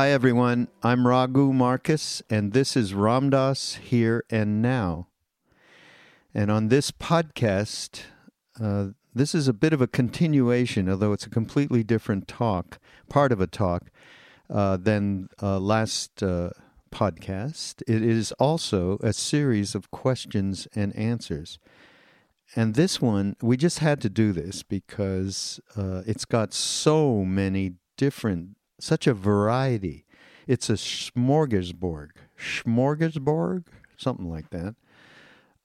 Hi, everyone. I'm Raghu Marcus, and this is Ram Dass Here and Now. And on this podcast, uh, this is a bit of a continuation, although it's a completely different talk, part of a talk, uh, than uh, last uh, podcast. It is also a series of questions and answers. And this one, we just had to do this because uh, it's got so many different, such a variety. It's a smorgasbord, smorgasbord, something like that,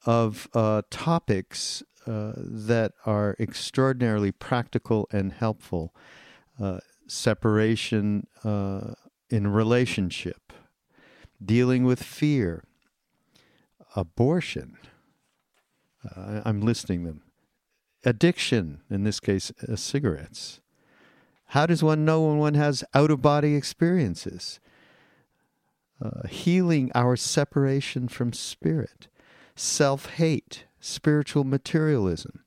of uh, topics uh, that are extraordinarily practical and helpful. Uh, separation uh, in relationship, dealing with fear, abortion uh, I'm listing them. Addiction, in this case, uh, cigarettes. How does one know when one has out of body experiences? Uh, healing our separation from spirit, self hate, spiritual materialism.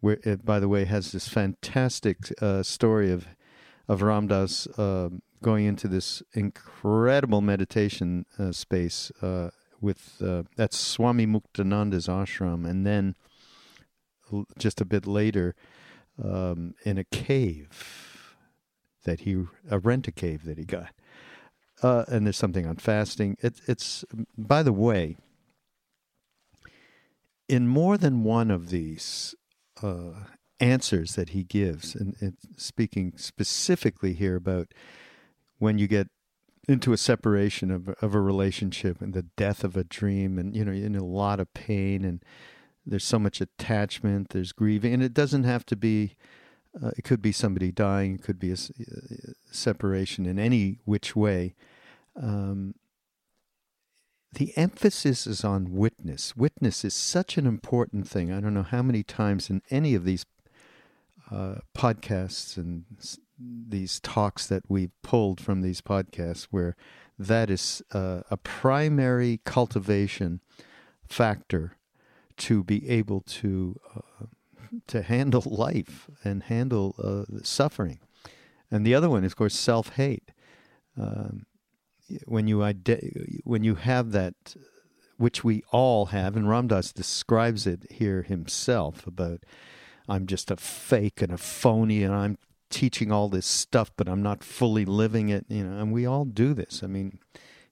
Where it, by the way, has this fantastic uh, story of of Ram Dass uh, going into this incredible meditation uh, space uh, with uh, that's Swami Muktananda's ashram, and then just a bit later um, in a cave that he a rent a cave that he got. Uh, and there's something on fasting. It, it's by the way, in more than one of these uh, answers that he gives, and, and speaking specifically here about when you get into a separation of of a relationship and the death of a dream and you know in a lot of pain and there's so much attachment there's grieving and it doesn't have to be uh, it could be somebody dying it could be a, a separation in any which way. Um, the emphasis is on witness. Witness is such an important thing. I don't know how many times in any of these uh, podcasts and these talks that we've pulled from these podcasts where that is uh, a primary cultivation factor to be able to uh, to handle life and handle uh, suffering and the other one is of course self-hate um, when you ide- when you have that which we all have and Ram Dass describes it here himself about I'm just a fake and a phony and I'm teaching all this stuff, but I'm not fully living it. You know, and we all do this. I mean,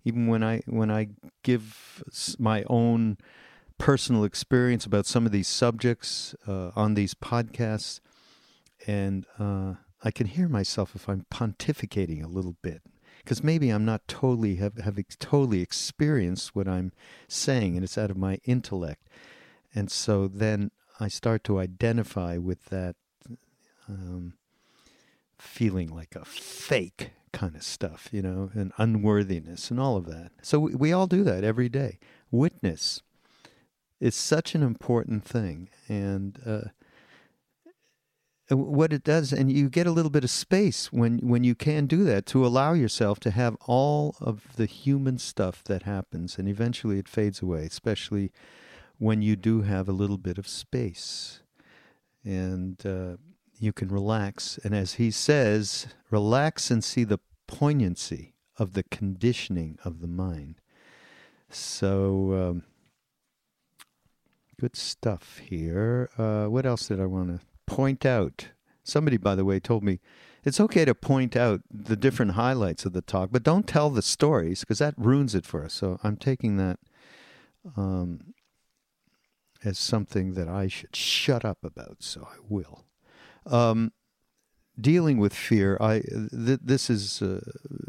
even when I when I give my own personal experience about some of these subjects uh, on these podcasts, and uh, I can hear myself if I'm pontificating a little bit because maybe I'm not totally have have totally experienced what I'm saying, and it's out of my intellect, and so then I start to identify with that. Um, feeling like a fake kind of stuff, you know, and unworthiness and all of that. So we, we all do that every day. Witness is such an important thing. And, uh, what it does, and you get a little bit of space when, when you can do that to allow yourself to have all of the human stuff that happens, and eventually it fades away, especially when you do have a little bit of space. And uh, you can relax. And as he says, relax and see the poignancy of the conditioning of the mind. So, um, good stuff here. Uh, what else did I want to point out? Somebody, by the way, told me it's okay to point out the different highlights of the talk, but don't tell the stories because that ruins it for us. So I'm taking that um, as something that I should shut up about. So I will. Um, dealing with fear, I th- this is uh,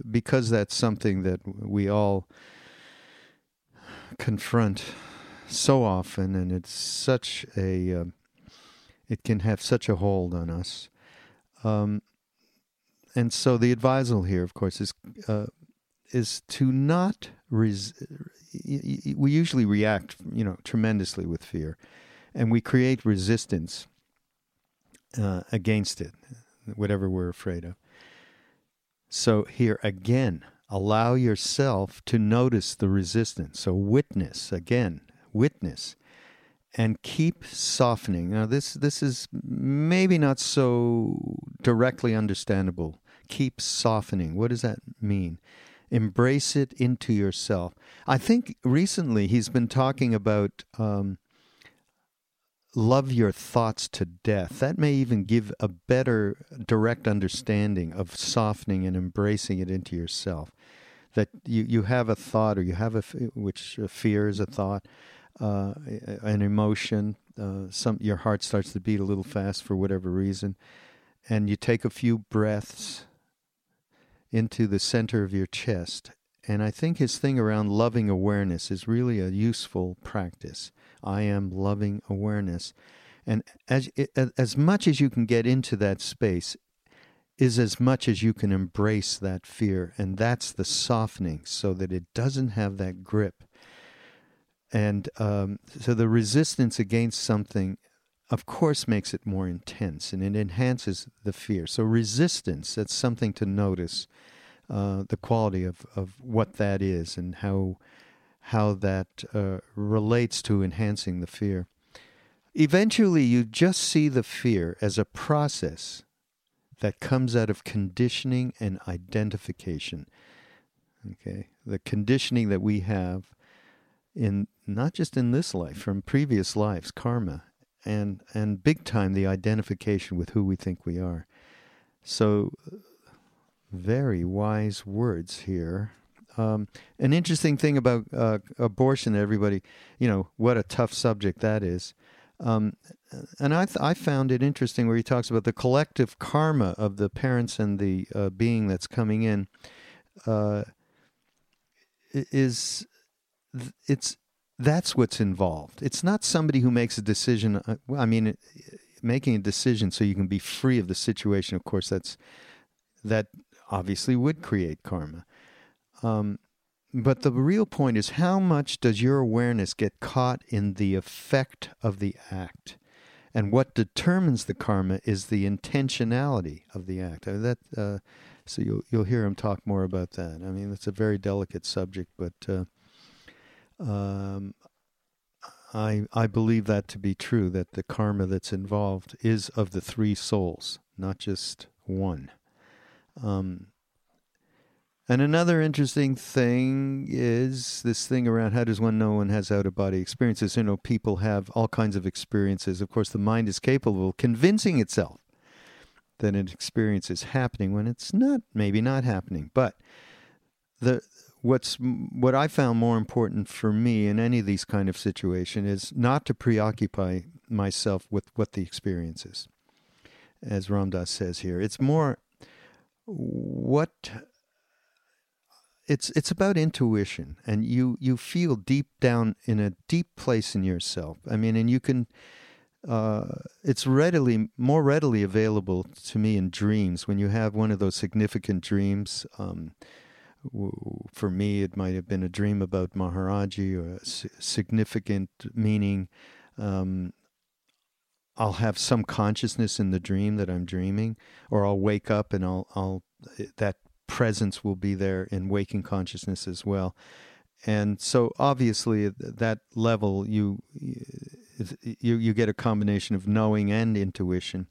because that's something that we all confront so often, and it's such a uh, it can have such a hold on us. Um, and so the advisal here, of course, is uh, is to not res- we usually react, you know, tremendously with fear, and we create resistance uh, against it, whatever we're afraid of. So here again, allow yourself to notice the resistance. So witness again, witness, and keep softening. Now this this is maybe not so directly understandable keep softening. What does that mean? Embrace it into yourself. I think recently he's been talking about um, love your thoughts to death. That may even give a better direct understanding of softening and embracing it into yourself. That you, you have a thought or you have a, which a fear is a thought, uh, an emotion, uh, some, your heart starts to beat a little fast for whatever reason, and you take a few breaths into the center of your chest. And I think his thing around loving awareness is really a useful practice I am loving awareness. And as, as much as you can get into that space, is as much as you can embrace that fear. And that's the softening so that it doesn't have that grip. And um, so the resistance against something, of course, makes it more intense and it enhances the fear. So, resistance, that's something to notice uh, the quality of, of what that is and how how that uh, relates to enhancing the fear. Eventually, you just see the fear as a process that comes out of conditioning and identification. Okay, the conditioning that we have in not just in this life, from previous lives, karma, and and big time the identification with who we think we are. So, very wise words here. Um, an interesting thing about uh, abortion, everybody, you know, what a tough subject that is. Um, and I, th- I found it interesting where he talks about the collective karma of the parents and the uh, being that's coming in. Uh, is it's that's what's involved. It's not somebody who makes a decision. Uh, I mean, making a decision so you can be free of the situation. Of course, that's that obviously would create karma. Um, but the real point is how much does your awareness get caught in the effect of the act? And what determines the karma is the intentionality of the act. Uh, that uh, so you'll you'll hear him talk more about that. I mean, it's a very delicate subject, but uh, um, I I believe that to be true. That the karma that's involved is of the three souls, not just one. Um, and another interesting thing is this thing around how does one know one has out of body experiences? You know, people have all kinds of experiences. Of course, the mind is capable of convincing itself that an experience is happening when it's not, maybe not happening. But the what's what I found more important for me in any of these kind of situation is not to preoccupy myself with what the experience is, as Ram Dass says here. It's more what it's it's about intuition and you you feel deep down in a deep place in yourself i mean and you can uh, it's readily more readily available to me in dreams when you have one of those significant dreams um, for me it might have been a dream about maharaji or a significant meaning um, I'll have some consciousness in the dream that I'm dreaming, or I'll wake up and I'll I'll that presence will be there in waking consciousness as well. And so obviously at that level you you you get a combination of knowing and intuition.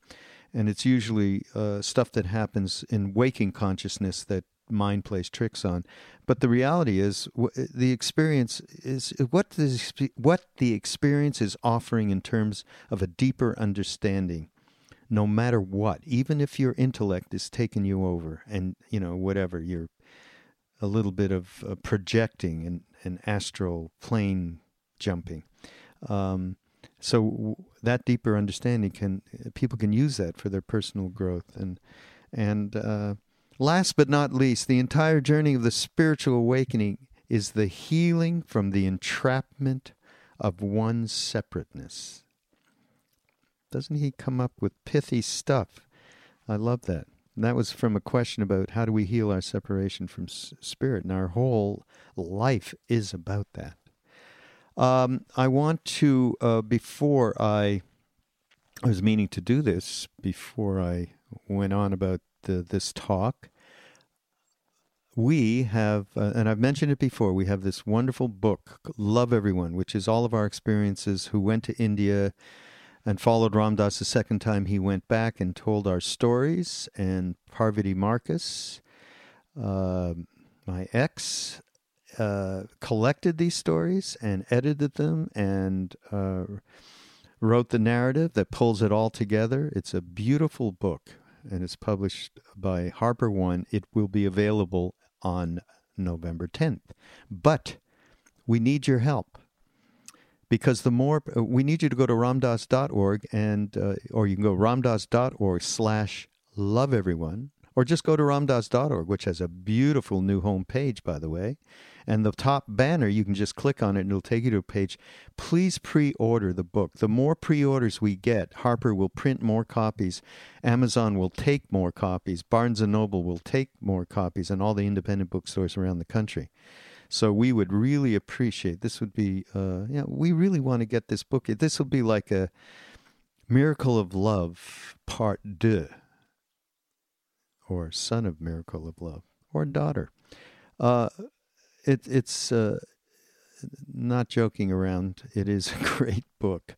And it's usually uh, stuff that happens in waking consciousness that mind plays tricks on. But the reality is, the experience is what the, what the experience is offering in terms of a deeper understanding no matter what, even if your intellect is taking you over and, you know, whatever, you're a little bit of uh, projecting and, and astral plane jumping. Um, so that deeper understanding can people can use that for their personal growth and and uh, last but not least, the entire journey of the spiritual awakening is the healing from the entrapment of one's separateness. Doesn't he come up with pithy stuff? I love that. And that was from a question about how do we heal our separation from spirit, and our whole life is about that. Um, I want to, uh, before I, I was meaning to do this before I went on about the, this talk. We have, uh, and I've mentioned it before, we have this wonderful book, Love Everyone, which is all of our experiences who went to India and followed Ram Dass the second time he went back and told our stories. And Parvati Marcus, uh, my ex, uh, collected these stories and edited them and uh, wrote the narrative that pulls it all together. It's a beautiful book and it's published by Harper One. It will be available on November 10th. But we need your help because the more we need you to go to ramdass.org and uh, or you can go ramdass.org slash love everyone or just go to ramdass.org which has a beautiful new home page by the way and the top banner you can just click on it and it'll take you to a page please pre-order the book the more pre-orders we get harper will print more copies amazon will take more copies barnes and noble will take more copies and all the independent bookstores around the country so we would really appreciate this. Would be, uh, yeah, we really want to get this book. This will be like a Miracle of Love Part Deux, or Son of Miracle of Love, or Daughter. Uh, it, it's uh, not joking around. It is a great book,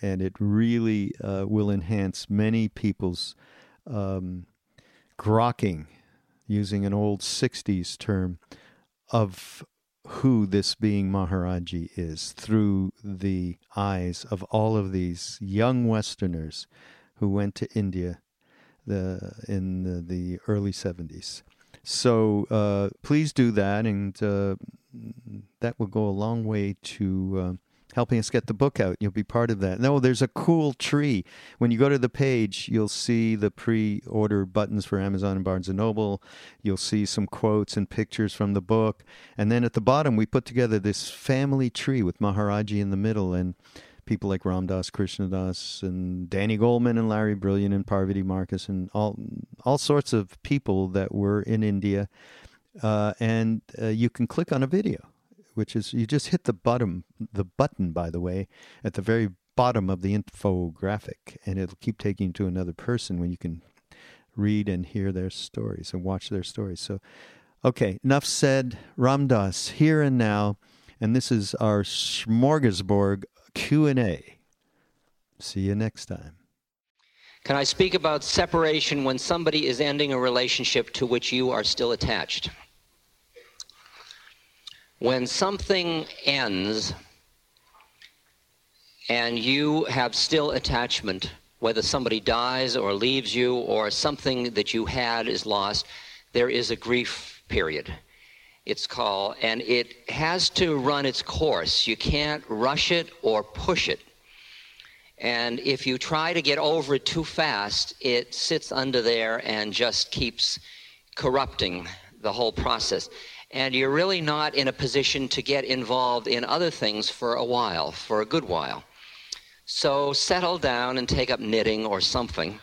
and it really uh, will enhance many people's um, grokking, using an old '60s term of who this being Maharaji is through the eyes of all of these young Westerners who went to India the, in the, the early 70s. So uh, please do that, and uh, that will go a long way to uh, helping us get the book out. You'll be part of that. No, there's a cool tree. When you go to the page, you'll see the pre-order buttons for Amazon and Barnes and Noble. You'll see some quotes and pictures from the book, and then at the bottom we put together this family tree with Maharaji in the middle and people like Ram Dass, Krishna Das, and Danny Goleman, and Larry Brilliant and Parvati Marcus and all all sorts of people that were in India. Uh, and uh, you can click on a video which is you just hit the bottom, the button, by the way, at the very bottom of the infographic, and it'll keep taking you to another person when you can read and hear their stories and watch their stories. So, okay, enough said. Ram Dass here and now, and this is our smorgasbord Q and A. See you next time. Can I speak about separation when somebody is ending a relationship to which you are still attached? When something ends and you have still attachment, whether somebody dies or leaves you or something that you had is lost, there is a grief period. It's called, and it has to run its course. You can't rush it or push it. And if you try to get over it too fast, it sits under there and just keeps corrupting the whole process and you're really not in a position to get involved in other things for a while, for a good while. So settle down and take up knitting or something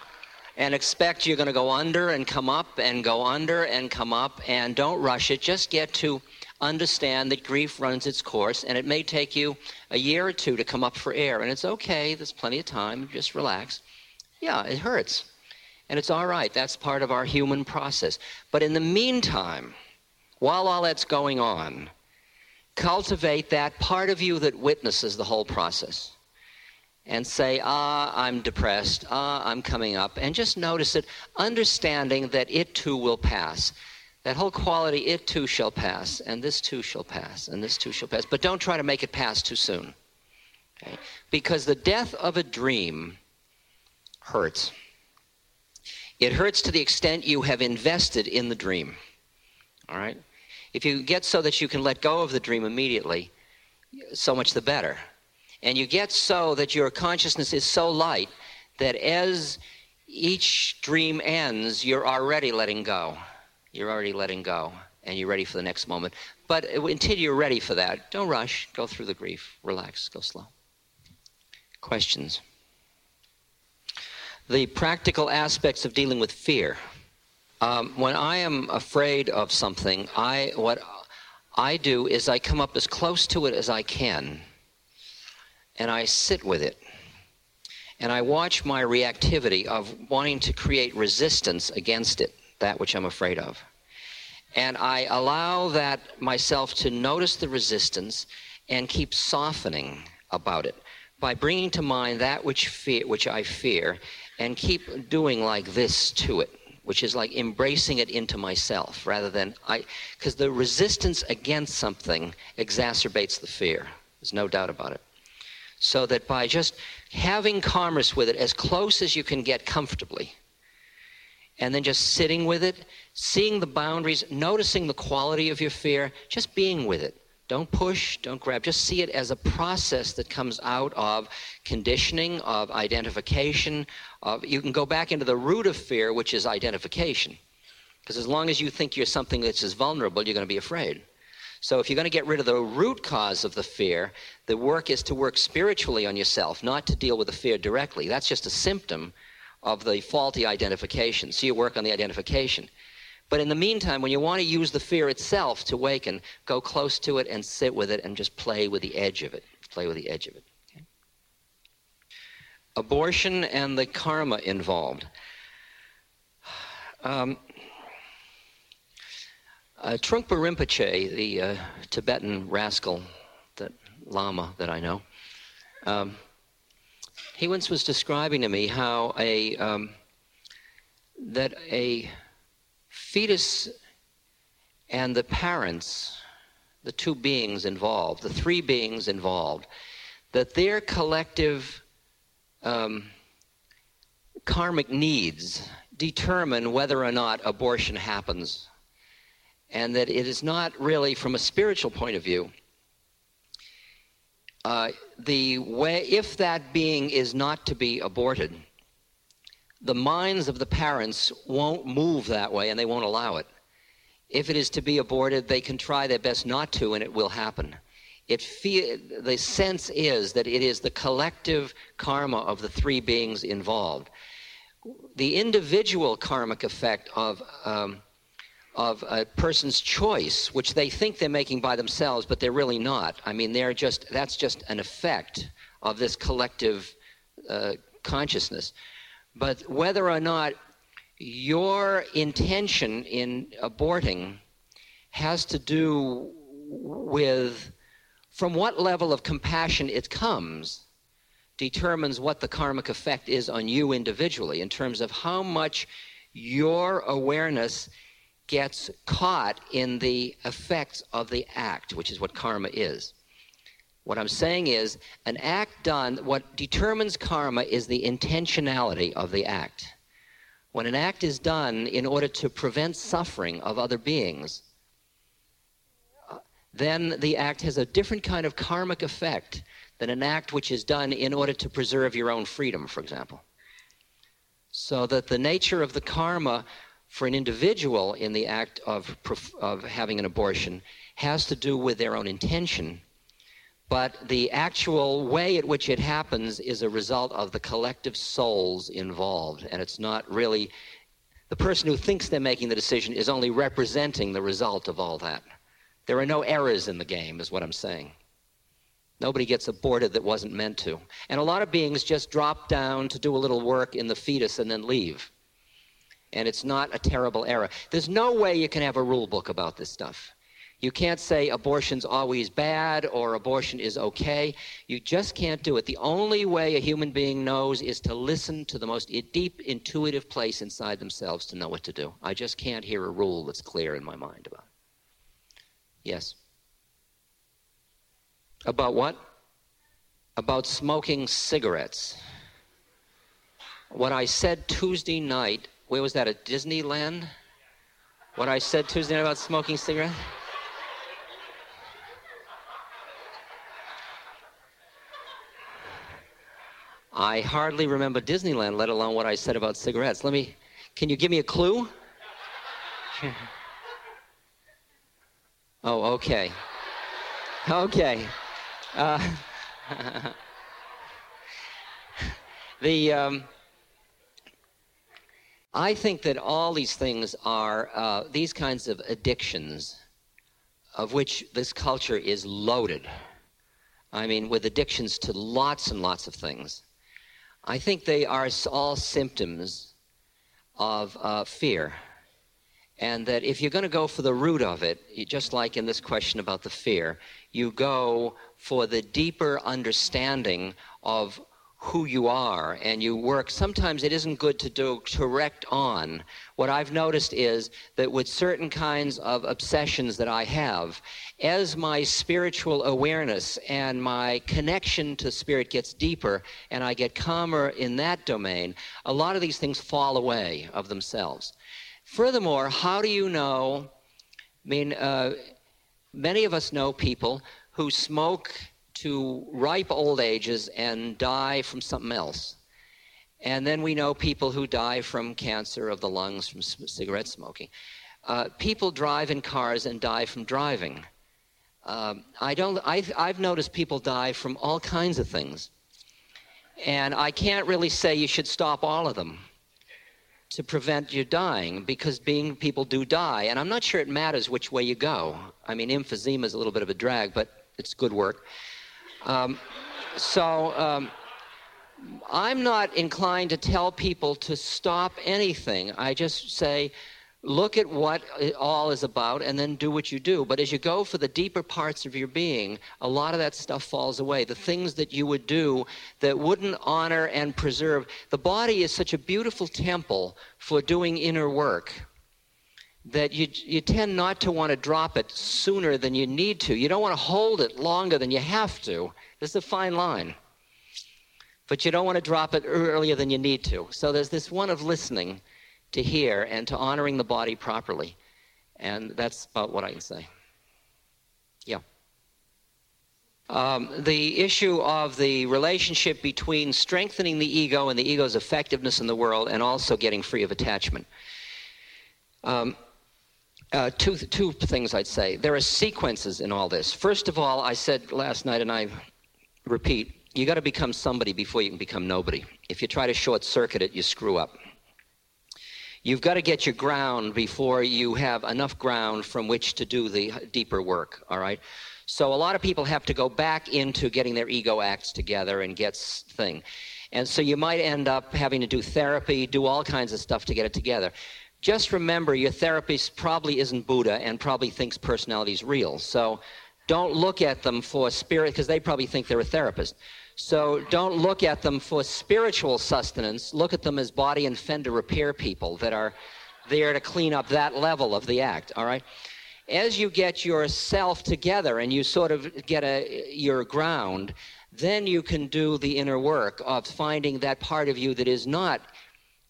and expect you're going to go under and come up and go under and come up and don't rush it. Just get to understand that grief runs its course and it may take you a year or two to come up for air and it's okay. There's plenty of time. Just relax. Yeah, it hurts. And it's all right. That's part of our human process. But in the meantime, while all that's going on, cultivate that part of you that witnesses the whole process. And say, ah, I'm depressed, ah, I'm coming up, and just notice it, understanding that it too will pass. That whole quality, it too shall pass, and this too shall pass, and this too shall pass. But don't try to make it pass too soon. Okay? Because the death of a dream hurts. It hurts to the extent you have invested in the dream. All right? If you get so that you can let go of the dream immediately, so much the better. And you get so that your consciousness is so light that as each dream ends, you're already letting go. You're already letting go, and you're ready for the next moment. But until you're ready for that, don't rush. Go through the grief. Relax. Go slow. Questions? The practical aspects of dealing with fear. Um, when I am afraid of something, I what I do is I come up as close to it as I can, and I sit with it, and I watch my reactivity of wanting to create resistance against it, that which I'm afraid of, and I allow that myself to notice the resistance and keep softening about it by bringing to mind that which fear, which I fear, and keep doing like this to it, which is like embracing it into myself rather than I, because the resistance against something exacerbates the fear. There's no doubt about it. So that by just having commerce with it as close as you can get comfortably, and then just sitting with it, seeing the boundaries, noticing the quality of your fear, just being with it. Don't push, don't grab. Just see it as a process that comes out of conditioning, of identification. Of, you can go back into the root of fear, which is identification. Because as long as you think you're something that's as vulnerable, you're going to be afraid. So if you're going to get rid of the root cause of the fear, the work is to work spiritually on yourself, not to deal with the fear directly. That's just a symptom of the faulty identification. So you work on the identification. But in the meantime, when you want to use the fear itself to waken, go close to it and sit with it and just play with the edge of it. Play with the edge of it. Okay? Abortion and the karma involved. Um, uh, Trungpa Rinpoche, the uh, Tibetan rascal, that Lama that I know, um, he once was describing to me how a um, that a fetus and the parents, the two beings involved, the three beings involved, that their collective um, karmic needs determine whether or not abortion happens. And that it is not really, from a spiritual point of view, uh, the way, if that being is not to be aborted, the minds of the parents won't move that way and they won't allow it. If it is to be aborted, they can try their best not to and it will happen. It fe- the sense is that it is the collective karma of the three beings involved. The individual karmic effect of, um, of a person's choice, which they think they're making by themselves, but they're really not. I mean, they're just, that's just an effect of this collective uh, consciousness. But whether or not your intention in aborting has to do with from what level of compassion it comes determines what the karmic effect is on you individually in terms of how much your awareness gets caught in the effects of the act, which is what karma is. What I'm saying is, an act done, what determines karma is the intentionality of the act. When an act is done in order to prevent suffering of other beings, then the act has a different kind of karmic effect than an act which is done in order to preserve your own freedom, for example. So that the nature of the karma for an individual in the act of, of having an abortion has to do with their own intention but the actual way at which it happens is a result of the collective souls involved. And it's not really the person who thinks they're making the decision is only representing the result of all that. There are no errors in the game, is what I'm saying. Nobody gets aborted that wasn't meant to. And a lot of beings just drop down to do a little work in the fetus and then leave. And it's not a terrible error. There's no way you can have a rule book about this stuff. You can't say abortion's always bad or abortion is okay. You just can't do it. The only way a human being knows is to listen to the most deep intuitive place inside themselves to know what to do. I just can't hear a rule that's clear in my mind about it. Yes. About what? About smoking cigarettes. What I said Tuesday night, where was that, at Disneyland? What I said Tuesday night about smoking cigarettes? I hardly remember Disneyland, let alone what I said about cigarettes. Let me, can you give me a clue? oh, okay. Okay. Uh, the, um, I think that all these things are uh, these kinds of addictions, of which this culture is loaded. I mean, with addictions to lots and lots of things. I think they are all symptoms of uh, fear. And that if you're going to go for the root of it, just like in this question about the fear, you go for the deeper understanding of who you are and you work sometimes it isn't good to do direct on. What i've noticed is that with certain kinds of obsessions that i have as my spiritual awareness and my connection to spirit gets deeper and i get calmer in that domain a lot of these things fall away of themselves. Furthermore how do you know i mean uh, many of us know people who smoke to ripe old ages and die from something else. And then we know people who die from cancer of the lungs from cigarette smoking. Uh, people drive in cars and die from driving. Uh, I don't, I've, I've noticed people die from all kinds of things. And I can't really say you should stop all of them to prevent you dying because being people do die. And I'm not sure it matters which way you go. I mean, emphysema is a little bit of a drag, but it's good work. Um, so um, I'm not inclined to tell people to stop anything. I just say, look at what it all is about and then do what you do. But as you go for the deeper parts of your being, a lot of that stuff falls away. The things that you would do that wouldn't honor and preserve. The body is such a beautiful temple for doing inner work that you, you tend not to want to drop it sooner than you need to. You don't want to hold it longer than you have to. This is a fine line. But you don't want to drop it earlier than you need to. So there's this one of listening to hear and to honoring the body properly. And that's about what I can say. Yeah. Um, the issue of the relationship between strengthening the ego and the ego's effectiveness in the world and also getting free of attachment. Um, uh, two, two things I'd say. There are sequences in all this. First of all, I said last night, and I repeat, you got to become somebody before you can become nobody. If you try to short circuit it, you screw up. You've got to get your ground before you have enough ground from which to do the deeper work, all right? So a lot of people have to go back into getting their ego acts together and get thing. And so you might end up having to do therapy, do all kinds of stuff to get it together just remember your therapist probably isn't Buddha and probably thinks personality is real. So don't look at them for spirit, because they probably think they're a therapist. So don't look at them for spiritual sustenance. Look at them as body and fender repair people that are there to clean up that level of the act, all right? As you get yourself together and you sort of get a, your ground, then you can do the inner work of finding that part of you that is not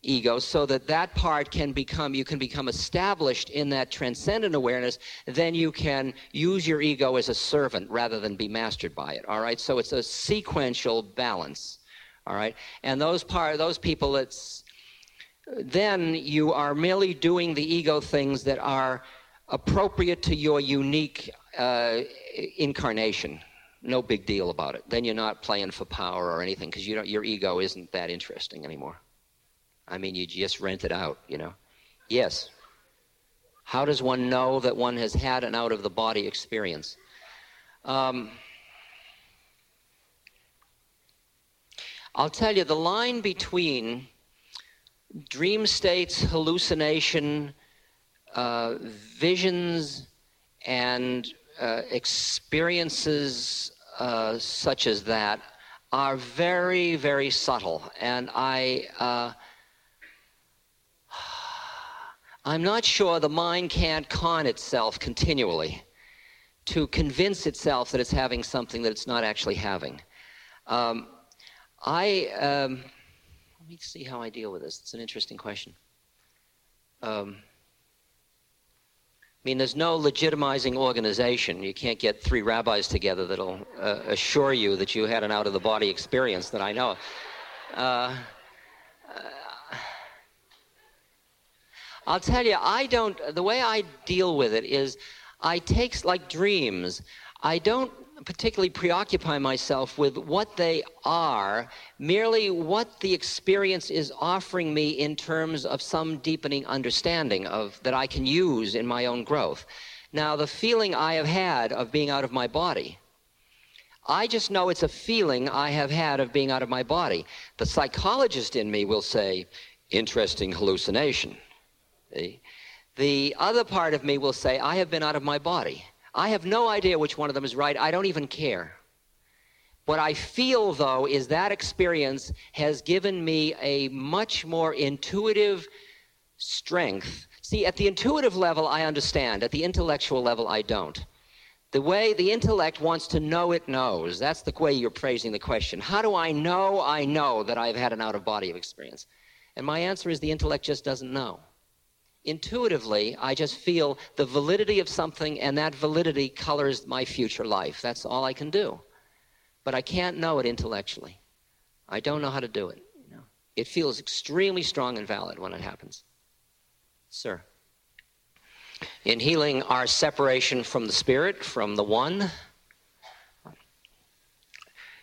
ego so that that part can become you can become established in that transcendent awareness then you can use your ego as a servant rather than be mastered by it all right? So it's a sequential balance all right? And those part those people it's then you are merely doing the ego things that are appropriate to your unique uh, incarnation. No big deal about it. Then you're not playing for power or anything because you don't your ego isn't that interesting anymore I mean, you just rent it out, you know? Yes. How does one know that one has had an out of the body experience? Um, I'll tell you the line between dream states, hallucination, uh, visions, and uh, experiences uh, such as that are very, very subtle. And I uh, I'm not sure the mind can't con itself continually to convince itself that it's having something that it's not actually having. Um, I um, let me see how I deal with this. It's an interesting question. Um, I mean, there's no legitimizing organization. You can't get three rabbis together that'll uh, assure you that you had an out of the body experience that I know. Uh, I'll tell you, I don't, the way I deal with it is I take, like dreams, I don't particularly preoccupy myself with what they are, merely what the experience is offering me in terms of some deepening understanding of that I can use in my own growth. Now, the feeling I have had of being out of my body, I just know it's a feeling I have had of being out of my body. The psychologist in me will say, interesting hallucination. The other part of me will say, I have been out of my body. I have no idea which one of them is right. I don't even care. What I feel, though, is that experience has given me a much more intuitive strength. See, at the intuitive level, I understand. At the intellectual level, I don't. The way the intellect wants to know it knows. That's the way you're phrasing the question. How do I know I know that I've had an out of body experience? And my answer is the intellect just doesn't know. Intuitively, I just feel the validity of something, and that validity colors my future life. That's all I can do. But I can't know it intellectually. I don't know how to do it. You know? It feels extremely strong and valid when it happens. Sir in healing our separation from the Spirit, from the One?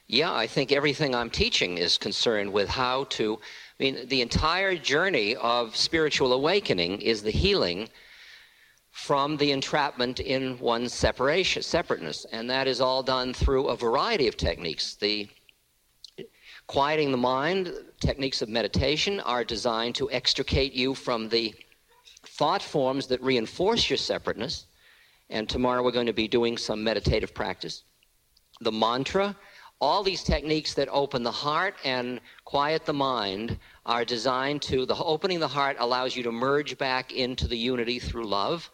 Yeah, I think everything I'm teaching is concerned with how to. I mean, the entire journey of spiritual awakening is the healing from the entrapment in one's separation, separateness, and that is all done through a variety of techniques. The quieting the mind, techniques of meditation are designed to extricate you from the thought forms that reinforce your separateness. And tomorrow we're going to be doing some meditative practice. The mantra, all these techniques that open the heart and quiet the mind are designed to the opening the heart allows you to merge back into the unity through love.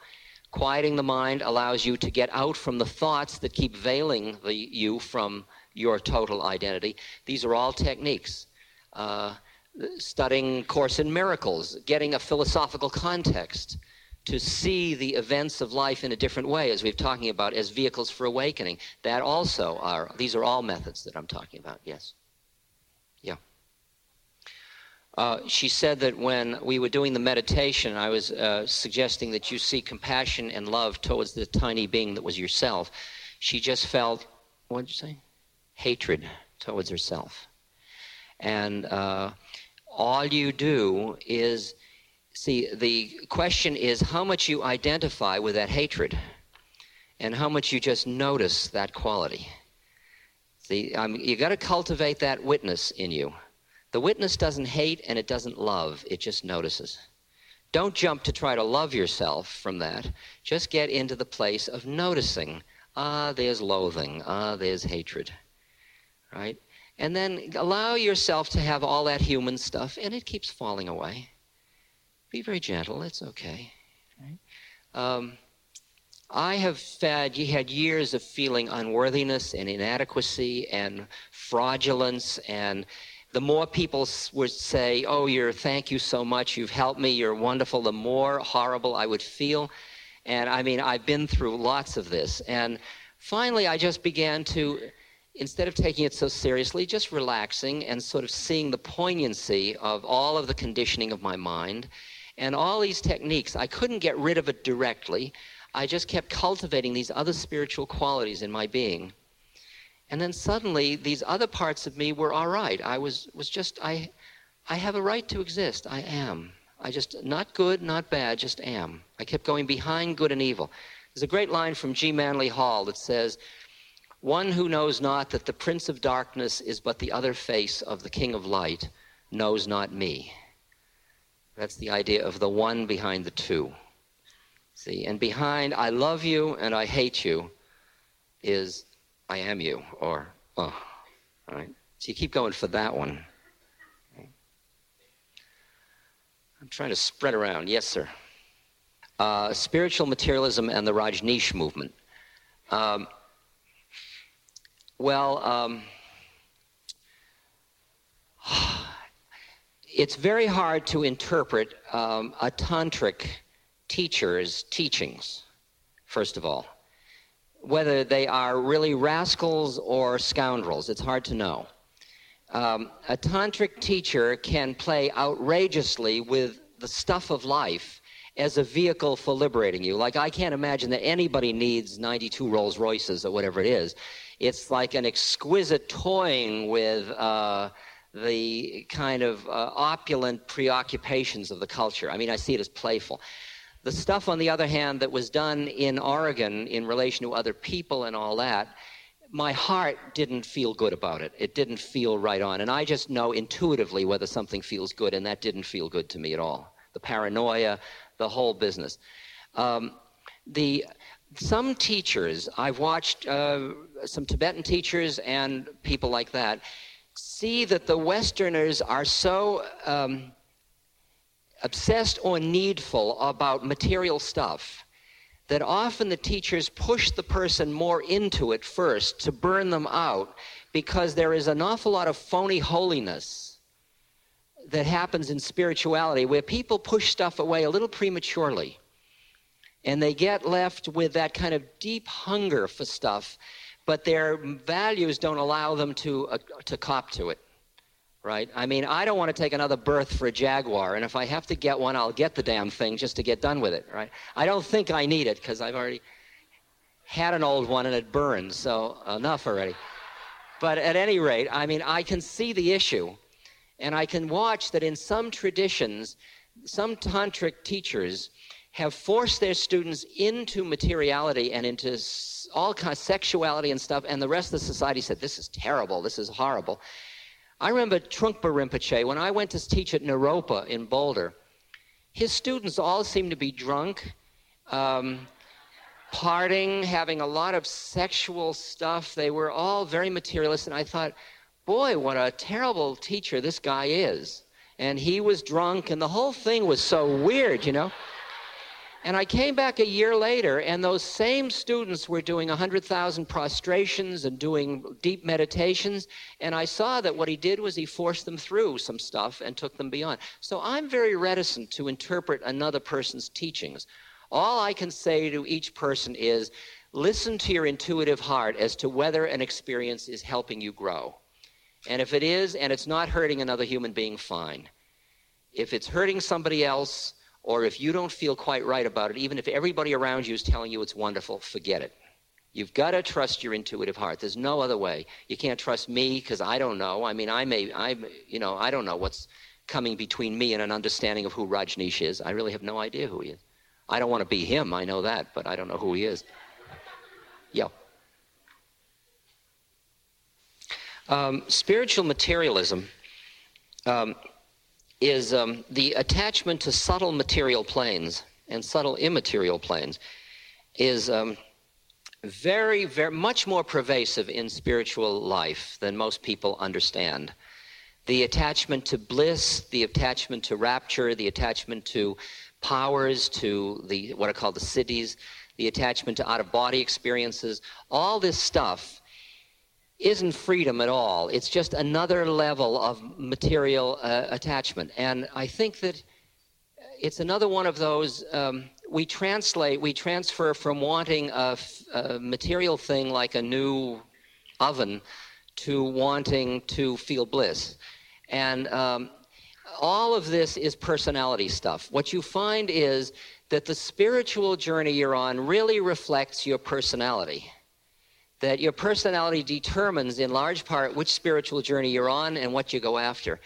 Quieting the mind allows you to get out from the thoughts that keep veiling the you from your total identity. These are all techniques. Uh, studying Course in Miracles, getting a philosophical context to see the events of life in a different way, as we've talking about, as vehicles for awakening. That also are, these are all methods that I'm talking about, yes. Yeah. Uh, she said that when we were doing the meditation, I was uh, suggesting that you see compassion and love towards the tiny being that was yourself. She just felt, what did you say? Hatred towards herself. And uh, all you do is see the question is how much you identify with that hatred and how much you just notice that quality. See um, you got to cultivate that witness in you. The witness doesn't hate and it doesn't love it just notices. Don't jump to try to love yourself from that. Just get into the place of noticing ah there's loathing ah there's hatred right? And then allow yourself to have all that human stuff, and it keeps falling away. Be very gentle. It's okay. Um, I have had, had years of feeling unworthiness and inadequacy and fraudulence and the more people would say, Oh, you're, thank you so much, you've helped me, you're wonderful, the more horrible I would feel. And I mean, I've been through lots of this. And finally, I just began to instead of taking it so seriously, just relaxing and sort of seeing the poignancy of all of the conditioning of my mind and all these techniques. I couldn't get rid of it directly. I just kept cultivating these other spiritual qualities in my being. And then suddenly, these other parts of me were all right. I was, was just, I, I have a right to exist. I am. I just, not good, not bad, just am. I kept going behind good and evil. There's a great line from G. Manly Hall that says, one who knows not that the Prince of Darkness is but the other face of the King of Light knows not me. That's the idea of the one behind the two. See, and behind I love you and I hate you is I am you, or, oh, all right. So you keep going for that one. I'm trying to spread around. Yes, sir. Uh, spiritual materialism and the Rajneesh movement. Um, well, um, it's very hard to interpret um, a tantric teacher's teachings, first of all. Whether they are really rascals or scoundrels, it's hard to know. Um, a tantric teacher can play outrageously with the stuff of life as a vehicle for liberating you. Like, I can't imagine that anybody needs 92 Rolls Royces or whatever it is it's like an exquisite toying with uh, the kind of uh, opulent preoccupations of the culture. I mean, I see it as playful. The stuff, on the other hand, that was done in Oregon in relation to other people and all that, my heart didn't feel good about it. It didn't feel right on. And I just know intuitively whether something feels good, and that didn't feel good to me at all. The paranoia, the whole business. Um, the some teachers I've watched uh, some Tibetan teachers and people like that see that the Westerners are so um, obsessed or needful about material stuff that often the teachers push the person more into it first to burn them out because there is an awful lot of phony holiness that happens in spirituality where people push stuff away a little prematurely and they get left with that kind of deep hunger for stuff but their values don't allow them to uh, to cop to it right? I mean, I don't want to take another birth for a Jaguar, and if I have to get one, I'll get the damn thing just to get done with it, right? I don't think I need it because I've already had an old one and it burns, so enough already. But at any rate, I mean, I can see the issue, and I can watch that in some traditions, some tantric teachers have forced their students into materiality and into all kinds of sexuality and stuff, and the rest of the society said, This is terrible, this is horrible. I remember Trungpa Rinpoche, when I went to teach at Naropa in Boulder, his students all seemed to be drunk, um, partying, having a lot of sexual stuff. They were all very materialist, and I thought, boy, what a terrible teacher this guy is. And he was drunk, and the whole thing was so weird, you know. And I came back a year later, and those same students were doing 100,000 prostrations and doing deep meditations. And I saw that what he did was he forced them through some stuff and took them beyond. So I'm very reticent to interpret another person's teachings. All I can say to each person is listen to your intuitive heart as to whether an experience is helping you grow. And if it is, and it's not hurting another human being, fine. If it's hurting somebody else, or if you don't feel quite right about it, even if everybody around you is telling you it's wonderful, forget it. You've got to trust your intuitive heart. There's no other way. You can't trust me because I don't know. I mean, I may, I, you know, I don't know what's coming between me and an understanding of who Rajneesh is. I really have no idea who he is. I don't want to be him. I know that, but I don't know who he is. Yeah. Um, spiritual materialism. Um, is um, the attachment to subtle material planes and subtle immaterial planes is um, very, very much more pervasive in spiritual life than most people understand. The attachment to bliss, the attachment to rapture, the attachment to powers, to the what are called the siddhis, the attachment to out of body experiences, all this stuff isn't freedom at all. It's just another level of material uh, attachment. And I think that it's another one of those um, we translate, we transfer from wanting a, material thing like a new oven to wanting to feel bliss. And um, all of this is personality stuff. What you find is that the spiritual journey you're on really reflects your personality that your personality determines in large part which spiritual journey you're on and what you go after.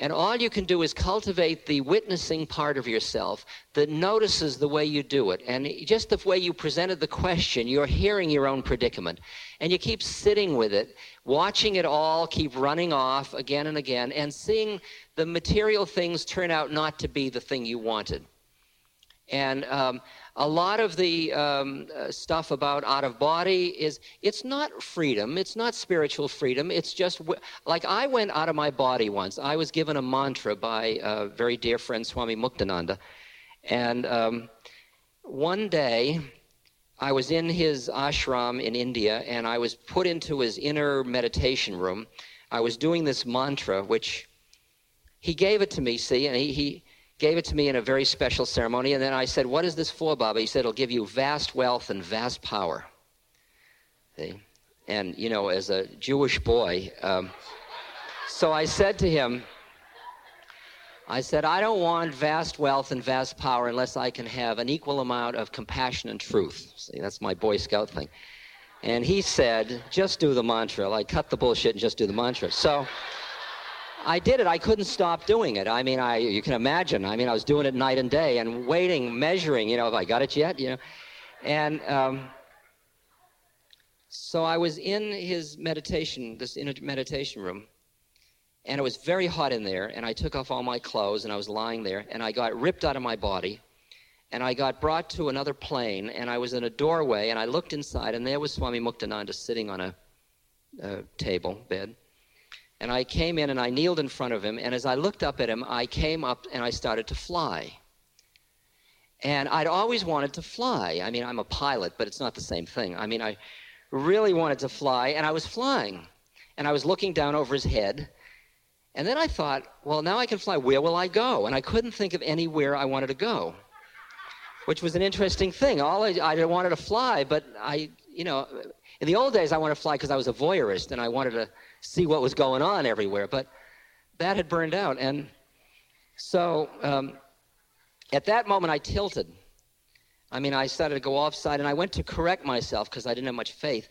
And all you can do is cultivate the witnessing part of yourself that notices the way you do it. And just the way you presented the question, you're hearing your own predicament. And you keep sitting with it, watching it all keep running off again and again, and seeing the material things turn out not to be the thing you wanted. And um, a lot of the um, uh, stuff about out of body is it's not freedom. It's not spiritual freedom. It's just like i went out of my body once. I was given a mantra by a very dear friend swami muktananda. And um, one day i was in his ashram in india and i was put into his inner meditation room. I was doing this mantra which he gave it to me see and he, he gave it to me in a very special ceremony. And then I said, What is this for, Baba? He said, It'll give you vast wealth and vast power. See? And, you know, as a Jewish boy, um, so I said to him, I said, I don't want vast wealth and vast power unless I can have an equal amount of compassion and truth. See, that's my Boy Scout thing. And he said, just do the mantra. Like, cut the bullshit and just do the mantra. So, I did it. I couldn't stop doing it. I mean, I you can imagine. I mean, I was doing it night and day and waiting, measuring. You know, have I got it yet? You know, and um, so I was in his meditation, this in a meditation room, and it was very hot in there. And I took off all my clothes and I was lying there, and I got ripped out of my body, and I got brought to another plane, and I was in a doorway, and I looked inside, and there was Swami Muktananda sitting on a, a table, bed. And I came in and I kneeled in front of him, and as I looked up at him, I came up and I started to fly. And I'd always wanted to fly. I mean, I'm a pilot, but it's not the same thing. I mean, I really wanted to fly, and I was flying. And I was looking down over his head. And then I thought, well, now I can fly. Where will I go? And I couldn't think of anywhere I wanted to go, which was an interesting thing. All I, I wanted to fly, but I, you know, in the old days, I wanted to fly because I was a voyeurist and I wanted to see what was going on everywhere. But that had burned out. And so um, at that moment, I tilted. I mean, I started to go offside, and I went to correct myself because I didn't have much faith.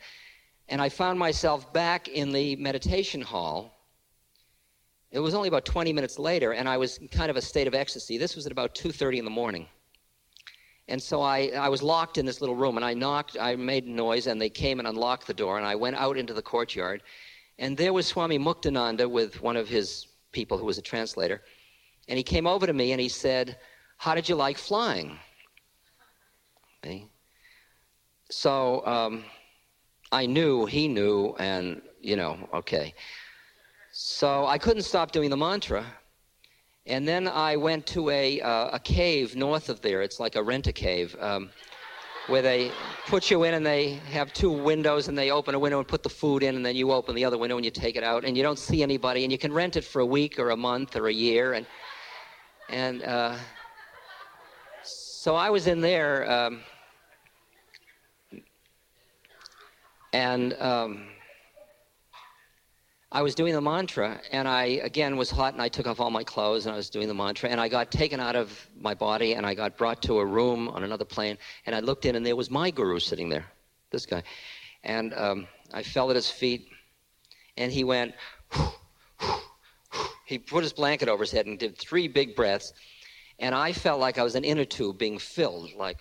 And I found myself back in the meditation hall. It was only about 20 minutes later, and I was in kind of a state of ecstasy. This was at about 2.30 in the morning. And so I, I was locked in this little room, and I knocked, I made a noise, and they came and unlocked the door, and I went out into the courtyard. And there was Swami Muktananda with one of his people who was a translator. And he came over to me and he said, How did you like flying? Okay. So um, I knew, he knew, and, you know, okay. So I couldn't stop doing the mantra. And then I went to a, uh, a cave north of there. It's like a rent a cave. Um, where they put you in and they have two windows and they open a window and put the food in and then you open the other window and you take it out and you don't see anybody and you can rent it for a week or a month or a year and and uh, so I was in there um, and um, I was doing the mantra, and I again was hot, and I took off all my clothes, and I was doing the mantra, and I got taken out of my body, and I got brought to a room on another plane, and I looked in, and there was my guru sitting there, this guy, and um, I fell at his feet, and he went. he put his blanket over his head and did three big breaths, and I felt like I was an inner tube being filled, like.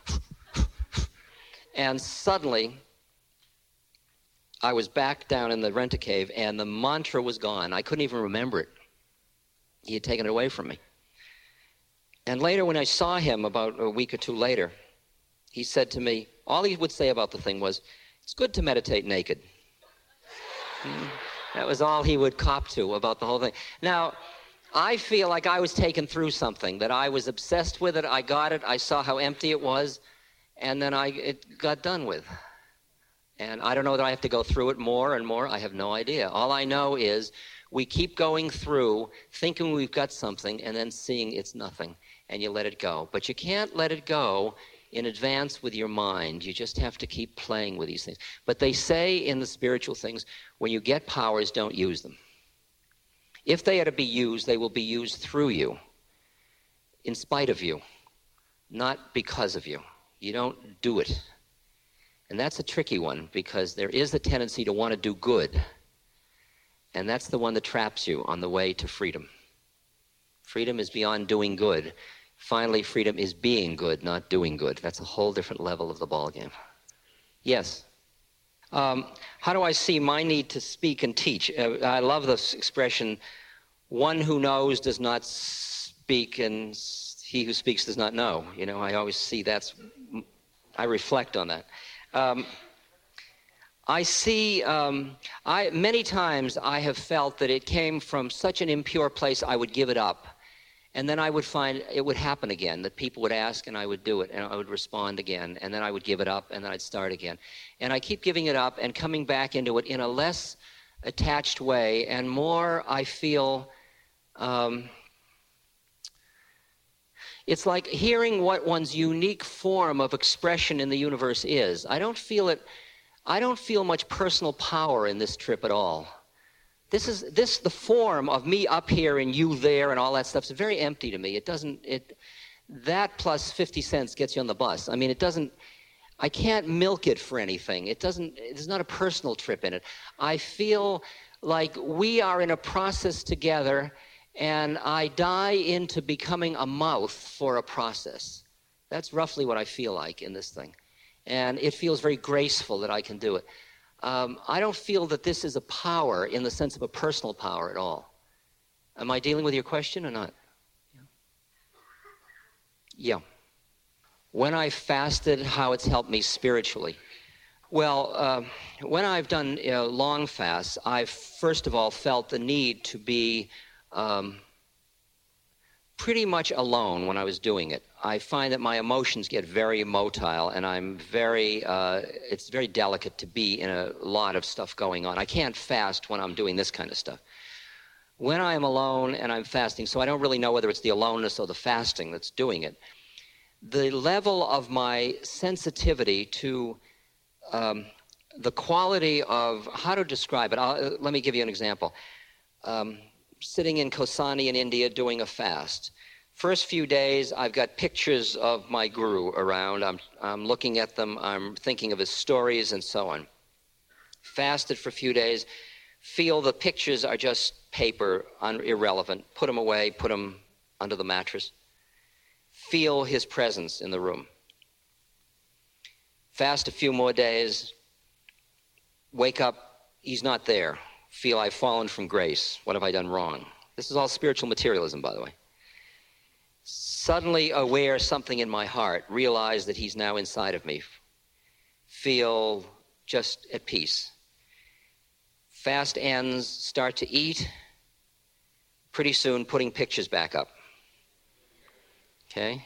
and suddenly, I was back down in the rent a cave and the mantra was gone. I couldn't even remember it. He had taken it away from me. And later, when I saw him about a week or two later, he said to me, all he would say about the thing was, It's good to meditate naked. Hmm. That was all he would cop to about the whole thing. Now, I feel like I was taken through something, that I was obsessed with it, I got it, I saw how empty it was, and then I, it got done with. And I don't know that I have to go through it more and more. I have no idea. All I know is we keep going through thinking we've got something and then seeing it's nothing and you let it go. But you can't let it go in advance with your mind. You just have to keep playing with these things. But they say in the spiritual things, when you get powers, don't use them. If they are to be used, they will be used through you, in spite of you, not because of you. You don't do it and that's a tricky one because there is a tendency to want to do good. And that's the one that traps you on the way to freedom. Freedom is beyond doing good. Finally, freedom is being good, not doing good. That's a whole different level of the ballgame. Yes. Um, how do I see my need to speak and teach? Uh, I love this expression one who knows does not speak, and he who speaks does not know. You know, I always see that's, I reflect on that. Um, I see, um, I, many times I have felt that it came from such an impure place I would give it up. And then I would find it would happen again, that people would ask and I would do it and I would respond again. And then I would give it up and then I'd start again. And I keep giving it up and coming back into it in a less attached way and more I feel. Um, it's like hearing what one's unique form of expression in the universe is. I don't feel it, I don't feel much personal power in this trip at all. This is this the form of me up here and you there and all that stuff is very empty to me. It doesn't it that plus 50 cents gets you on the bus. I mean, it doesn't I can't milk it for anything. It doesn't there's not a personal trip in it. I feel like we are in a process together and I die into becoming a mouth for a process. That's roughly what I feel like in this thing. And it feels very graceful that I can do it. Um, I don't feel that this is a power in the sense of a personal power at all. Am I dealing with your question or not? Yeah. When I fasted, how it's helped me spiritually. Well, uh, when I've done you know, long fasts, I've first of all felt the need to be um, pretty much alone when I was doing it. I find that my emotions get very motile, and I'm very, uh, it's very delicate to be in a lot of stuff going on. I can't fast when I'm doing this kind of stuff. When I am alone and I'm fasting, so I don't really know whether it's the aloneness or the fasting that's doing it, the level of my sensitivity to um, the quality of how to describe it. I'll, let me give you an example. Um, sitting in Kausani in India doing a fast. First few days, I've got pictures of my guru around. I'm, I'm looking at them, I'm thinking of his stories and so on. Fasted for a few days, feel the pictures are just paper, un- irrelevant. Put them away, put them under the mattress. Feel his presence in the room. Fast a few more days, wake up, he's not there. Feel I've fallen from grace. What have I done wrong? This is all spiritual materialism, by the way. Suddenly aware something in my heart, realize that he's now inside of me. Feel just at peace. Fast ends, start to eat. Pretty soon, putting pictures back up. Okay?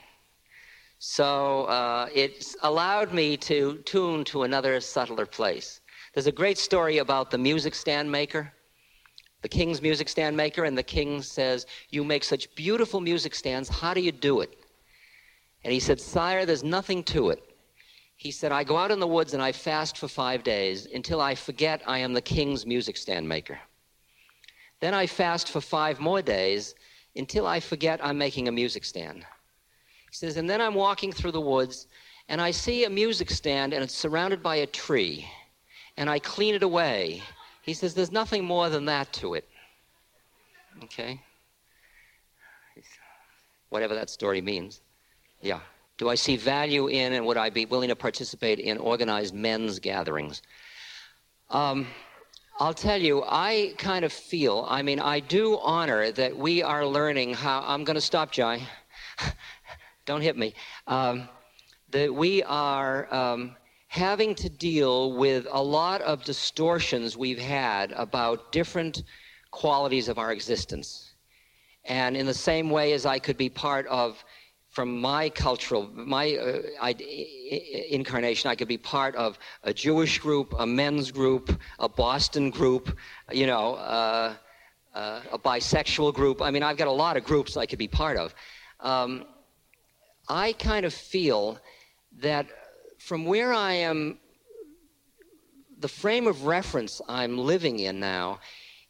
So uh, it's allowed me to tune to another subtler place. There's a great story about the music stand maker, the king's music stand maker, and the king says, You make such beautiful music stands. How do you do it? And he said, Sire, there's nothing to it. He said, I go out in the woods and I fast for five days until I forget I am the king's music stand maker. Then I fast for five more days until I forget I'm making a music stand. He says, and then I'm walking through the woods and I see a music stand and it's surrounded by a tree and I clean it away. He says, There's nothing more than that to it. Okay? Whatever that story means. Yeah. Do I see value in and would I be willing to participate in organized men's gatherings? Um, I'll tell you, I kind of feel, I mean, I do honor that we are learning how. I'm going to stop, Jai. Don't hit me. Um, that we are. Um, having to deal with a lot of distortions we've had about different qualities of our existence. And in the same way as I could be part of, from my cultural, my uh, I, incarnation, I could be part of a Jewish group, a men's group, a Boston group, you know, uh, uh, a bisexual group. I mean, I've got a lot of groups I could be part of. Um, I kind of feel that from where I am, the frame of reference I'm living in now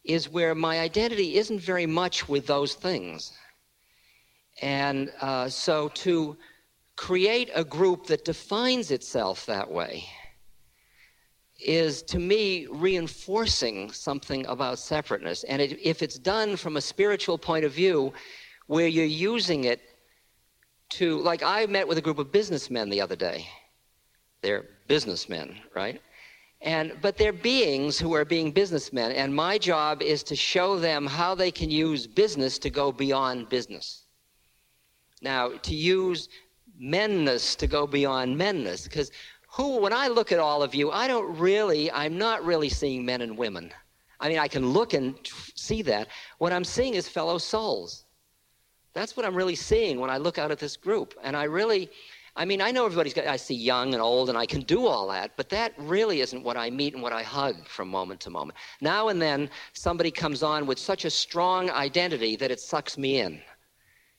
is where my identity isn't very much with those things. And uh, so to create a group that defines itself that way is to me reinforcing something about separateness. And it, if it's done from a spiritual point of view, where you're using it to, like I met with a group of businessmen the other day they're businessmen, right? And, but they're beings who are being businessmen, and my job is to show them how they can use business to go beyond business. Now, to use menness to go beyond menness, because who, when I look at all of you, I don't really, I'm not really seeing men and women. I mean, I can look and see that. What I'm seeing is fellow souls. That's what I'm really seeing when I look out at this group. And I really, I mean, I know everybody's got, I see young and old and I can do all that, but that really isn't what I meet and what I hug from moment to moment. Now and then, somebody comes on with such a strong identity that it sucks me in,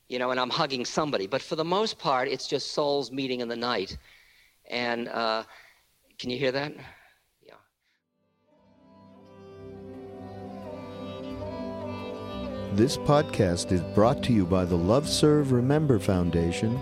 you know, and I'm hugging somebody. But for the most part, it's just souls meeting in the night. And uh, can you hear that? Yeah. This podcast is brought to you by the Love Serve Remember Foundation